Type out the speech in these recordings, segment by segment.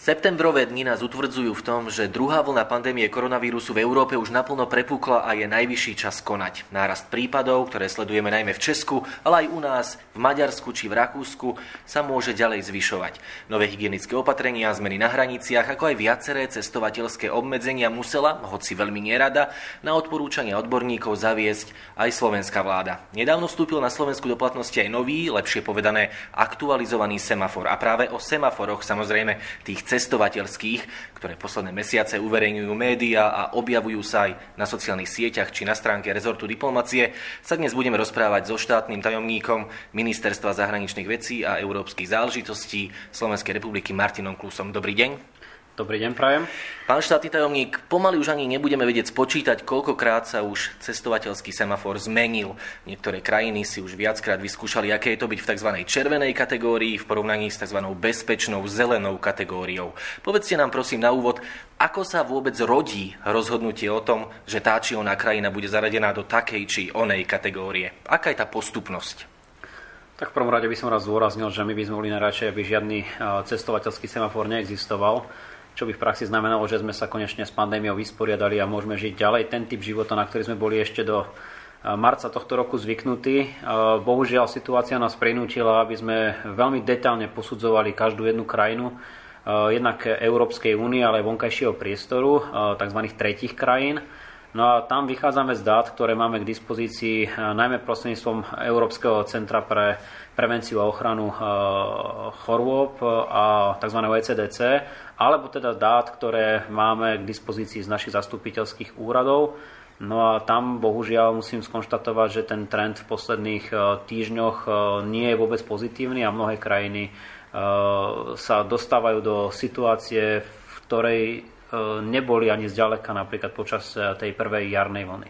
Septembrové dni nás utvrdzujú v tom, že druhá vlna pandémie koronavírusu v Európe už naplno prepukla a je najvyšší čas konať. Nárast prípadov, ktoré sledujeme najmä v Česku, ale aj u nás, v Maďarsku či v Rakúsku, sa môže ďalej zvyšovať. Nové hygienické opatrenia, zmeny na hraniciach, ako aj viaceré cestovateľské obmedzenia musela, hoci veľmi nerada, na odporúčania odborníkov zaviesť aj slovenská vláda. Nedávno vstúpil na Slovensku do platnosti aj nový, lepšie povedané aktualizovaný semafor. A práve o semaforoch, samozrejme tých cestovateľských, ktoré posledné mesiace uverejňujú médiá a objavujú sa aj na sociálnych sieťach či na stránke rezortu diplomacie, sa dnes budeme rozprávať so štátnym tajomníkom Ministerstva zahraničných vecí a európskych záležitostí Slovenskej republiky Martinom Klusom. Dobrý deň. Dobrý deň, prajem. Pán štátny tajomník, pomaly už ani nebudeme vedieť spočítať, koľkokrát sa už cestovateľský semafor zmenil. Niektoré krajiny si už viackrát vyskúšali, aké je to byť v tzv. červenej kategórii v porovnaní s tzv. bezpečnou zelenou kategóriou. Povedzte nám prosím na úvod, ako sa vôbec rodí rozhodnutie o tom, že tá či oná krajina bude zaradená do takej či onej kategórie? Aká je tá postupnosť? Tak v prvom rade by som raz zdôraznil, že my by sme boli najradšej, aby žiadny cestovateľský semafor neexistoval čo by v praxi znamenalo, že sme sa konečne s pandémiou vysporiadali a môžeme žiť ďalej ten typ života, na ktorý sme boli ešte do eh, marca tohto roku zvyknutí. Eh, bohužiaľ situácia nás prinútila, aby sme veľmi detálne posudzovali každú jednu krajinu, eh, jednak Európskej únie, ale aj vonkajšieho priestoru, tzv. tretich krajín. No a tam vychádzame z dát, ktoré máme k dispozícii najmä prostredníctvom Európskeho centra pre prevenciu a ochranu chorôb a tzv. ECDC alebo teda dát, ktoré máme k dispozícii z našich zastupiteľských úradov. No a tam bohužiaľ musím skonštatovať, že ten trend v posledných e, týždňoch e, nie je vôbec pozitívny a mnohé krajiny e, sa dostávajú do situácie, v ktorej neboli ani zďaleka napríklad počas e, tej prvej jarnej vlny.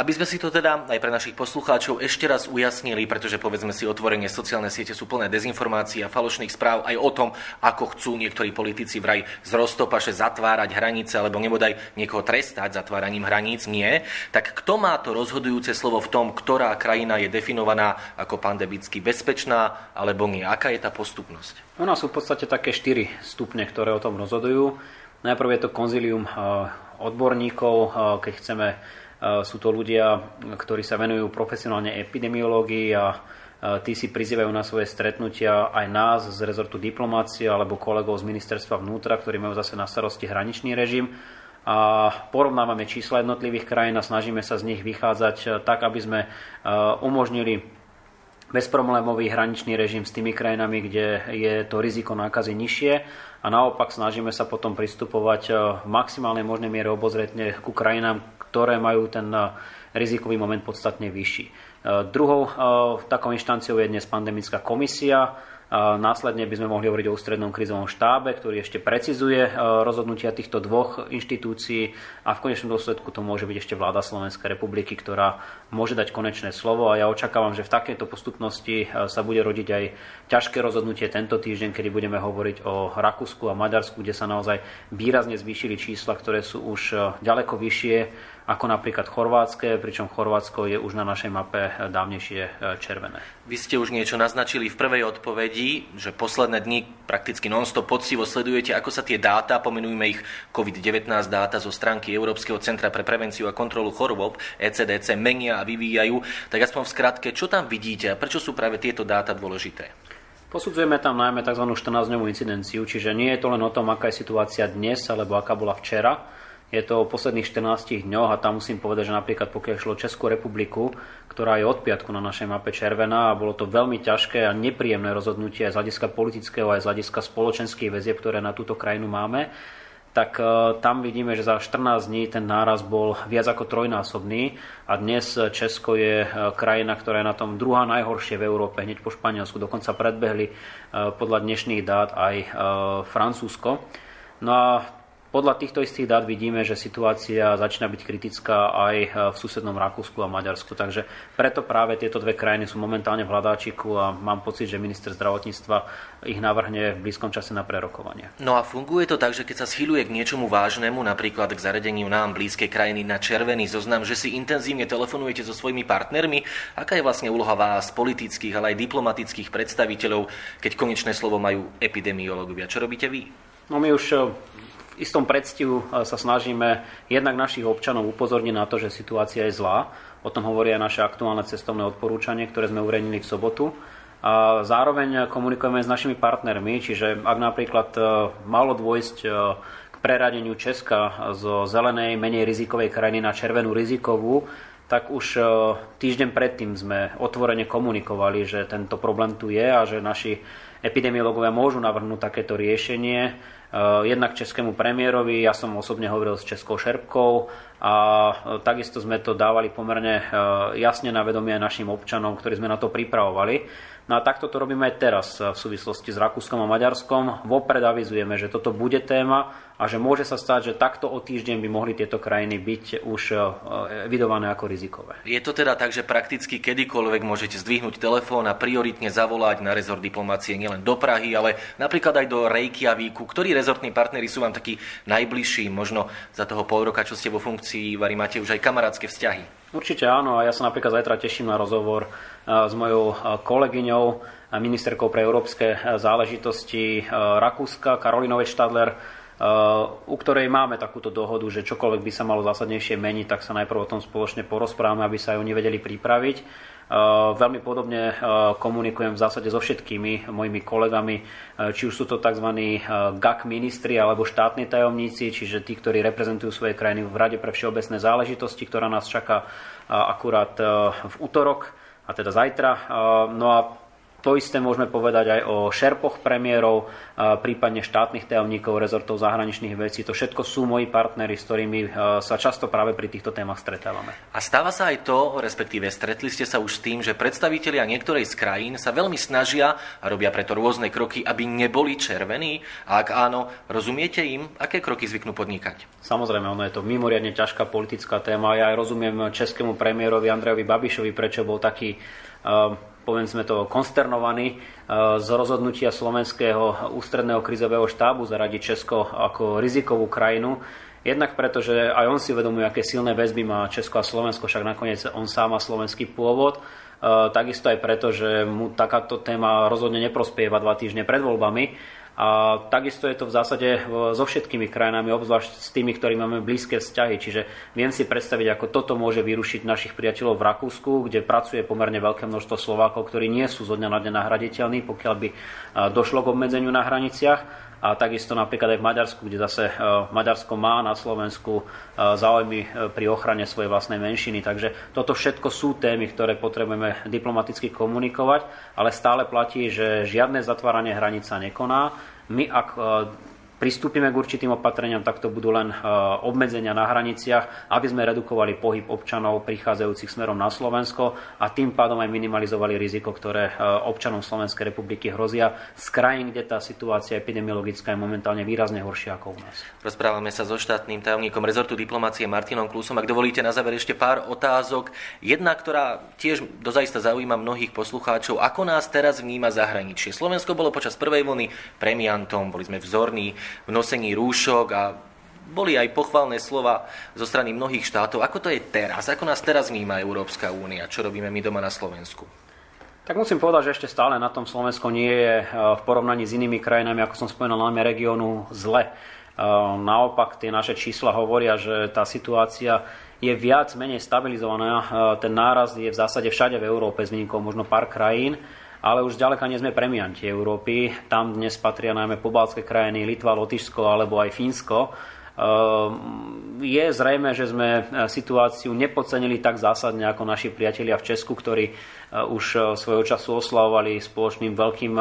Aby sme si to teda aj pre našich poslucháčov ešte raz ujasnili, pretože povedzme si otvorenie sociálne siete sú plné dezinformácií a falošných správ aj o tom, ako chcú niektorí politici vraj z roztopaše zatvárať hranice alebo nebodaj niekoho trestať zatváraním hraníc, nie. Tak kto má to rozhodujúce slovo v tom, ktorá krajina je definovaná ako pandemicky bezpečná alebo nie? Aká je tá postupnosť? Nás sú v podstate také štyri stupne, ktoré o tom rozhodujú. Najprv je to konzilium eh, odborníkov, eh, keď chceme, eh, sú to ľudia, ktorí sa venujú profesionálne epidemiológii a tí si prizývajú na svoje stretnutia aj nás z rezortu diplomácie alebo kolegov z ministerstva vnútra, ktorí majú zase na starosti hraničný režim. A porovnávame čísla jednotlivých krajín a snažíme sa z nich vychádzať tak, aby sme umožnili bezproblémový hraničný režim s tými krajinami, kde je to riziko nákazy nižšie a naopak snažíme sa potom pristupovať e, v maximálnej možnej miere obozretne ku krajinám, ktoré majú ten e, rizikový moment podstatne vyšší. E, druhou takou inštanciou je dnes pandemická komisia, Následne by sme mohli hovoriť o ústrednom krizovom štábe, ktorý ešte precizuje rozhodnutia týchto dvoch inštitúcií a v konečnom dôsledku to môže byť ešte vláda Slovenskej republiky, ktorá môže dať konečné slovo. A ja očakávam, že v takejto postupnosti sa bude rodiť aj ťažké rozhodnutie tento týždeň, kedy budeme hovoriť o Rakúsku a Maďarsku, kde sa naozaj výrazne zvýšili čísla, ktoré sú už ďaleko vyššie ako napríklad chorvátske, pričom Chorvátsko je už na našej mape dávnejšie e, červené. Vy ste už niečo naznačili v prvej odpovedi, že posledné dni prakticky non-stop poctivo sledujete, ako sa tie dáta, pomenujme ich COVID-19 dáta zo stránky Európskeho centra pre prevenciu a kontrolu chorôb ECDC menia a vyvíjajú. Tak aspoň v skratke, čo tam vidíte a prečo sú práve tieto dáta dôležité? Posudzujeme tam najmä tzv. 14-dňovú incidenciu, čiže nie je to len o tom, aká je situácia dnes alebo aká bola včera, je to o posledných 14 dňoch a tam musím povedať, že napríklad pokiaľ šlo Českú republiku, ktorá je od piatku na našej mape červená a bolo to veľmi ťažké a nepríjemné rozhodnutie aj z hľadiska politického, aj z hľadiska spoločenských väzieb, ktoré na túto krajinu máme, tak e, tam vidíme, že za 14 dní ten náraz bol viac ako trojnásobný a dnes Česko je e, krajina, ktorá je na tom druhá najhoršie v Európe, hneď po Španielsku, dokonca predbehli e, podľa dnešných dát aj Francúzsko. No a podľa týchto istých dát vidíme, že situácia začína byť kritická aj e, v susednom Rakúsku a Maďarsku. Takže preto práve tieto dve krajiny sú momentálne v hľadáčiku a mám pocit, že minister zdravotníctva ich navrhne v blízkom čase na prerokovanie. No a funguje to tak, že keď sa schyluje k niečomu vážnemu, napríklad k zaredeniu nám blízkej krajiny na červený zoznam, že si intenzívne telefonujete so svojimi partnermi, aká je vlastne úloha vás, politických, ale aj diplomatických predstaviteľov, keď konečné slovo majú epidemiológovia? Čo robíte vy? No my už v istom predstihu sa snažíme jednak našich občanov upozorniť na to, že situácia je zlá. O tom hovorí aj naše aktuálne cestovné odporúčanie, ktoré sme uverejnili v sobotu. A zároveň komunikujeme s našimi partnermi, čiže ak napríklad malo dôjsť k preradeniu Česka zo zelenej, menej rizikovej krajiny na červenú rizikovú, tak už týždeň predtým sme otvorene komunikovali, že tento problém tu je a že naši epidemiológovia môžu navrhnúť takéto riešenie. Eh, jednak českému premiérovi, ja som osobne hovoril s Českou šerpkou a eh, takisto sme to dávali pomerne eh, jasne na vedomie aj našim občanom, ktorí sme na to pripravovali. No a takto to robíme aj teraz v súvislosti s Rakúskom a Maďarskom. Vopred avizujeme, že toto bude téma a že môže sa stať, že takto o týždeň by mohli tieto krajiny byť už e, evidované ako rizikové. Je to teda tak, že prakticky kedykoľvek môžete zdvihnúť telefón a prioritne zavolať na rezort diplomácie nielen do Prahy, ale napríklad aj do Reykjavíku. Ktorí rezortní partnery sú vám takí najbližší? Možno za toho pol roka, čo ste vo funkcii, Vary, máte už aj kamarátske vzťahy? Určite áno a ja sa napríklad zajtra teším na rozhovor e, s mojou e, kolegyňou, ministerkou pre európske záležitosti Rakúska, Karolinovej Štadler, u ktorej máme takúto dohodu, že čokoľvek by sa malo zásadnejšie meniť, tak sa najprv o tom spoločne porozprávame, aby sa aj oni vedeli pripraviť. Veľmi podobne komunikujem v zásade so všetkými mojimi kolegami, či už sú to tzv. GAK ministri alebo štátni tajomníci, čiže tí, ktorí reprezentujú svoje krajiny v Rade pre všeobecné záležitosti, ktorá nás čaká akurát v útorok, a teda zajtra. No a to isté môžeme povedať aj o šerpoch premiérov, prípadne štátnych tajomníkov rezortov zahraničných vecí. To všetko sú moji partnery, s ktorými sa často práve pri týchto témach stretávame. A stáva sa aj to, respektíve stretli ste sa už s tým, že predstavitelia niektorej z krajín sa veľmi snažia a robia preto rôzne kroky, aby neboli červení? A ak áno, rozumiete im, aké kroky zvyknú podnikať? Samozrejme, ono je to mimoriadne ťažká politická téma. Ja aj rozumiem českému premiérovi Andrejovi Babišovi, prečo bol taký povedzme to, konsternovaní e, z rozhodnutia slovenského ústredného krizového štábu zaradiť Česko ako rizikovú krajinu. Jednak preto, že aj on si uvedomuje, aké silné väzby má Česko a Slovensko, však nakoniec on sám má slovenský pôvod. E, takisto aj preto, že mu takáto téma rozhodne neprospieva dva týždne pred voľbami a takisto je to v zásade e, so všetkými krajinami, obzvlášť s tými, ktorí máme blízke vzťahy. Čiže viem si predstaviť, ako toto môže vyrušiť našich priateľov v Rakúsku, kde pracuje pomerne veľké množstvo Slovákov, ktorí nie sú zo dňa na deň nahraditeľní, pokiaľ by e, došlo k obmedzeniu na hraniciach a takisto napríklad aj v Maďarsku, kde zase e, Maďarsko má na Slovensku záujmy pri ochrane svojej vlastnej menšiny. Takže toto všetko sú témy, ktoré potrebujeme diplomaticky komunikovať, ale stále platí, že žiadne zatváranie hranica nekoná my ak e, pristúpime k určitým opatreniam, tak to budú len e, obmedzenia na hraniciach, aby sme redukovali pohyb občanov prichádzajúcich smerom na Slovensko a tým pádom aj minimalizovali riziko, ktoré e, občanom Slovenskej republiky hrozia z krajín, kde tá situácia epidemiologická je momentálne výrazne horšia ako u nás. Rozprávame sa so štátnym tajomníkom rezortu diplomácie Martinom Klusom. Ak dovolíte na záver ešte pár otázok. Jedna, ktorá tiež dozajista zaujíma mnohých poslucháčov. Ako nás teraz vníma zahraničie? Slovensko bolo počas prvej vlny premiantom, boli sme vzorní v nosení rúšok a boli aj pochvalné slova zo strany mnohých štátov. Ako to je teraz? Ako nás teraz vníma Európska únia? Čo robíme my doma na Slovensku? Tak musím povedať, že ešte stále na tom Slovensko nie je eh, v porovnaní s inými krajinami, ako som spomenul, najmä regiónu zle. Eh, naopak tie naše čísla hovoria, že tá situácia je viac menej stabilizovaná. Eh, ten náraz je v zásade všade v Európe, s výnikou možno pár krajín ale už ďaleka nie sme premianti Európy. Tam dnes patria najmä pobaltské krajiny, Litva, Lotyšsko alebo aj Fínsko. Ehm, je zrejme, že sme e, situáciu nepodcenili tak zásadne ako naši priatelia v Česku, ktorí e, už e, svojho času oslavovali spoločným veľkým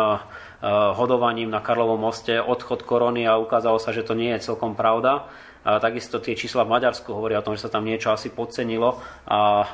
hodovaním na Karlovom moste odchod korony a ukázalo sa, že to nie je celkom pravda. Takisto tie čísla v Maďarsku hovoria o tom, že sa tam niečo asi podcenilo a e,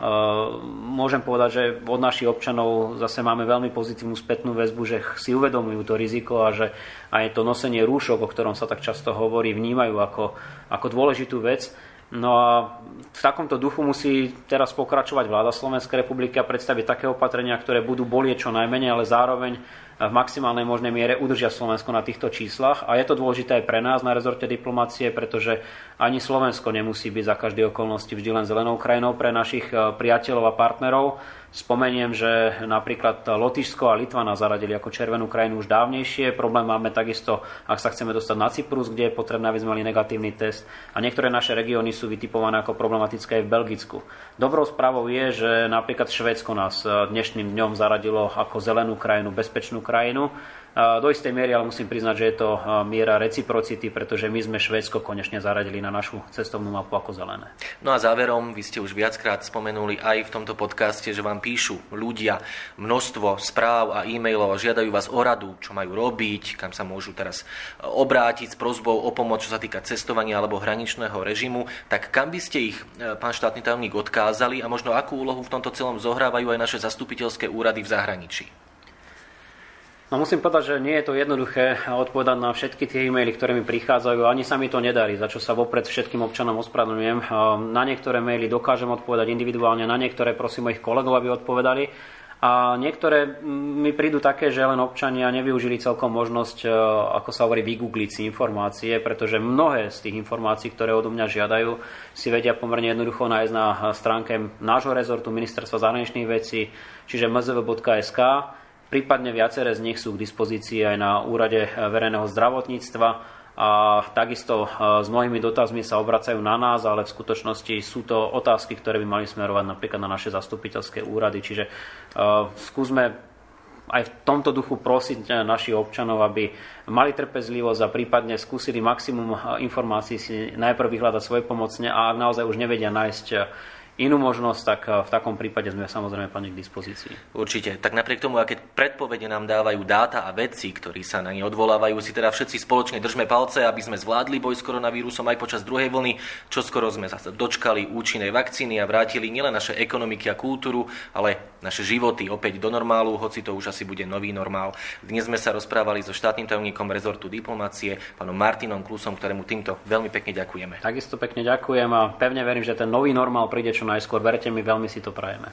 môžem povedať, že od našich občanov zase máme veľmi pozitívnu spätnú väzbu, že si uvedomujú to riziko a že aj to nosenie rúšok, o ktorom sa tak často hovorí, vnímajú ako, ako dôležitú vec. No a v takomto duchu musí teraz pokračovať vláda Slovenskej republiky a predstaviť také opatrenia, ktoré budú bolieť čo najmenej, ale zároveň v maximálnej možnej miere udržia Slovensko na týchto číslach. A je to dôležité aj pre nás na rezorte diplomácie, pretože ani Slovensko nemusí byť za každé okolnosti vždy len zelenou krajinou pre našich e, priateľov a partnerov. Spomeniem, že napríklad Lotyšsko a Litva nás zaradili ako červenú krajinu už dávnejšie. Problém máme takisto, ak sa chceme dostať na Cyprus, kde je potrebné, aby sme mali negatívny test. A niektoré naše regióny sú vytipované ako problematické aj v Belgicku. Dobrou správou je, že napríklad Švédsko nás dnešným dňom zaradilo ako zelenú krajinu, bezpečnú krajinu. Do istej miery ale musím priznať, že je to miera reciprocity, pretože my sme Švédsko konečne zaradili na našu cestovnú mapu ako zelené. No a záverom, vy ste už viackrát spomenuli aj v tomto podcaste, že vám píšu ľudia množstvo správ a e-mailov a žiadajú vás o radu, čo majú robiť, kam sa môžu teraz e, obrátiť s prozbou o pomoc, čo sa týka cestovania alebo hraničného režimu, tak kam by ste ich, e, pán štátny tajomník, odkázali a možno akú úlohu v tomto celom zohrávajú aj naše zastupiteľské úrady v zahraničí? No musím povedať, že nie je to jednoduché odpovedať na všetky tie e-maily, ktoré mi prichádzajú. Ani sa mi to nedarí, za čo sa vopred všetkým občanom ospravedlňujem. Na niektoré maily dokážem odpovedať individuálne, na niektoré prosím mojich kolegov, aby odpovedali. A niektoré mi prídu také, že len občania nevyužili celkom možnosť, e, ako sa hovorí, vygoogliť si informácie, pretože mnohé z tých informácií, ktoré odo mňa žiadajú, si vedia pomerne jednoducho nájsť na stránke nášho rezortu Ministerstva zahraničných vecí, čiže mzv.sk Prípadne viaceré z nich sú k dispozícii aj na úrade verejného zdravotníctva a takisto e, s mnohými dotazmi sa obracajú na nás, ale v skutočnosti sú to otázky, ktoré by mali smerovať napríklad na naše zastupiteľské úrady. Čiže uh, skúsme aj v tomto duchu prosiť našich občanov, aby mali trpezlivosť a prípadne skúsili maximum informácií si najprv vyhľadať svoje pomocne a ak naozaj už nevedia nájsť inú možnosť, tak eh, v takom prípade sme samozrejme plne k dispozícii. Určite. Tak napriek tomu, aké predpovede nám dávajú dáta a veci, ktorí sa na ne odvolávajú, si teda všetci spoločne držme palce, aby sme zvládli boj s koronavírusom aj počas druhej vlny, čo skoro sme sa dočkali účinnej vakcíny a vrátili nielen naše ekonomiky a kultúru, ale naše životy opäť do normálu, hoci to už asi bude nový normál. Dnes sme sa rozprávali so štátnym tajomníkom rezortu diplomácie, pánom Martinom Klusom, ktorému týmto veľmi pekne ďakujeme. Takisto pekne ďakujem a pevne verím, že ten nový normál príde čo najskôr. Verte mi, veľmi si to prajeme.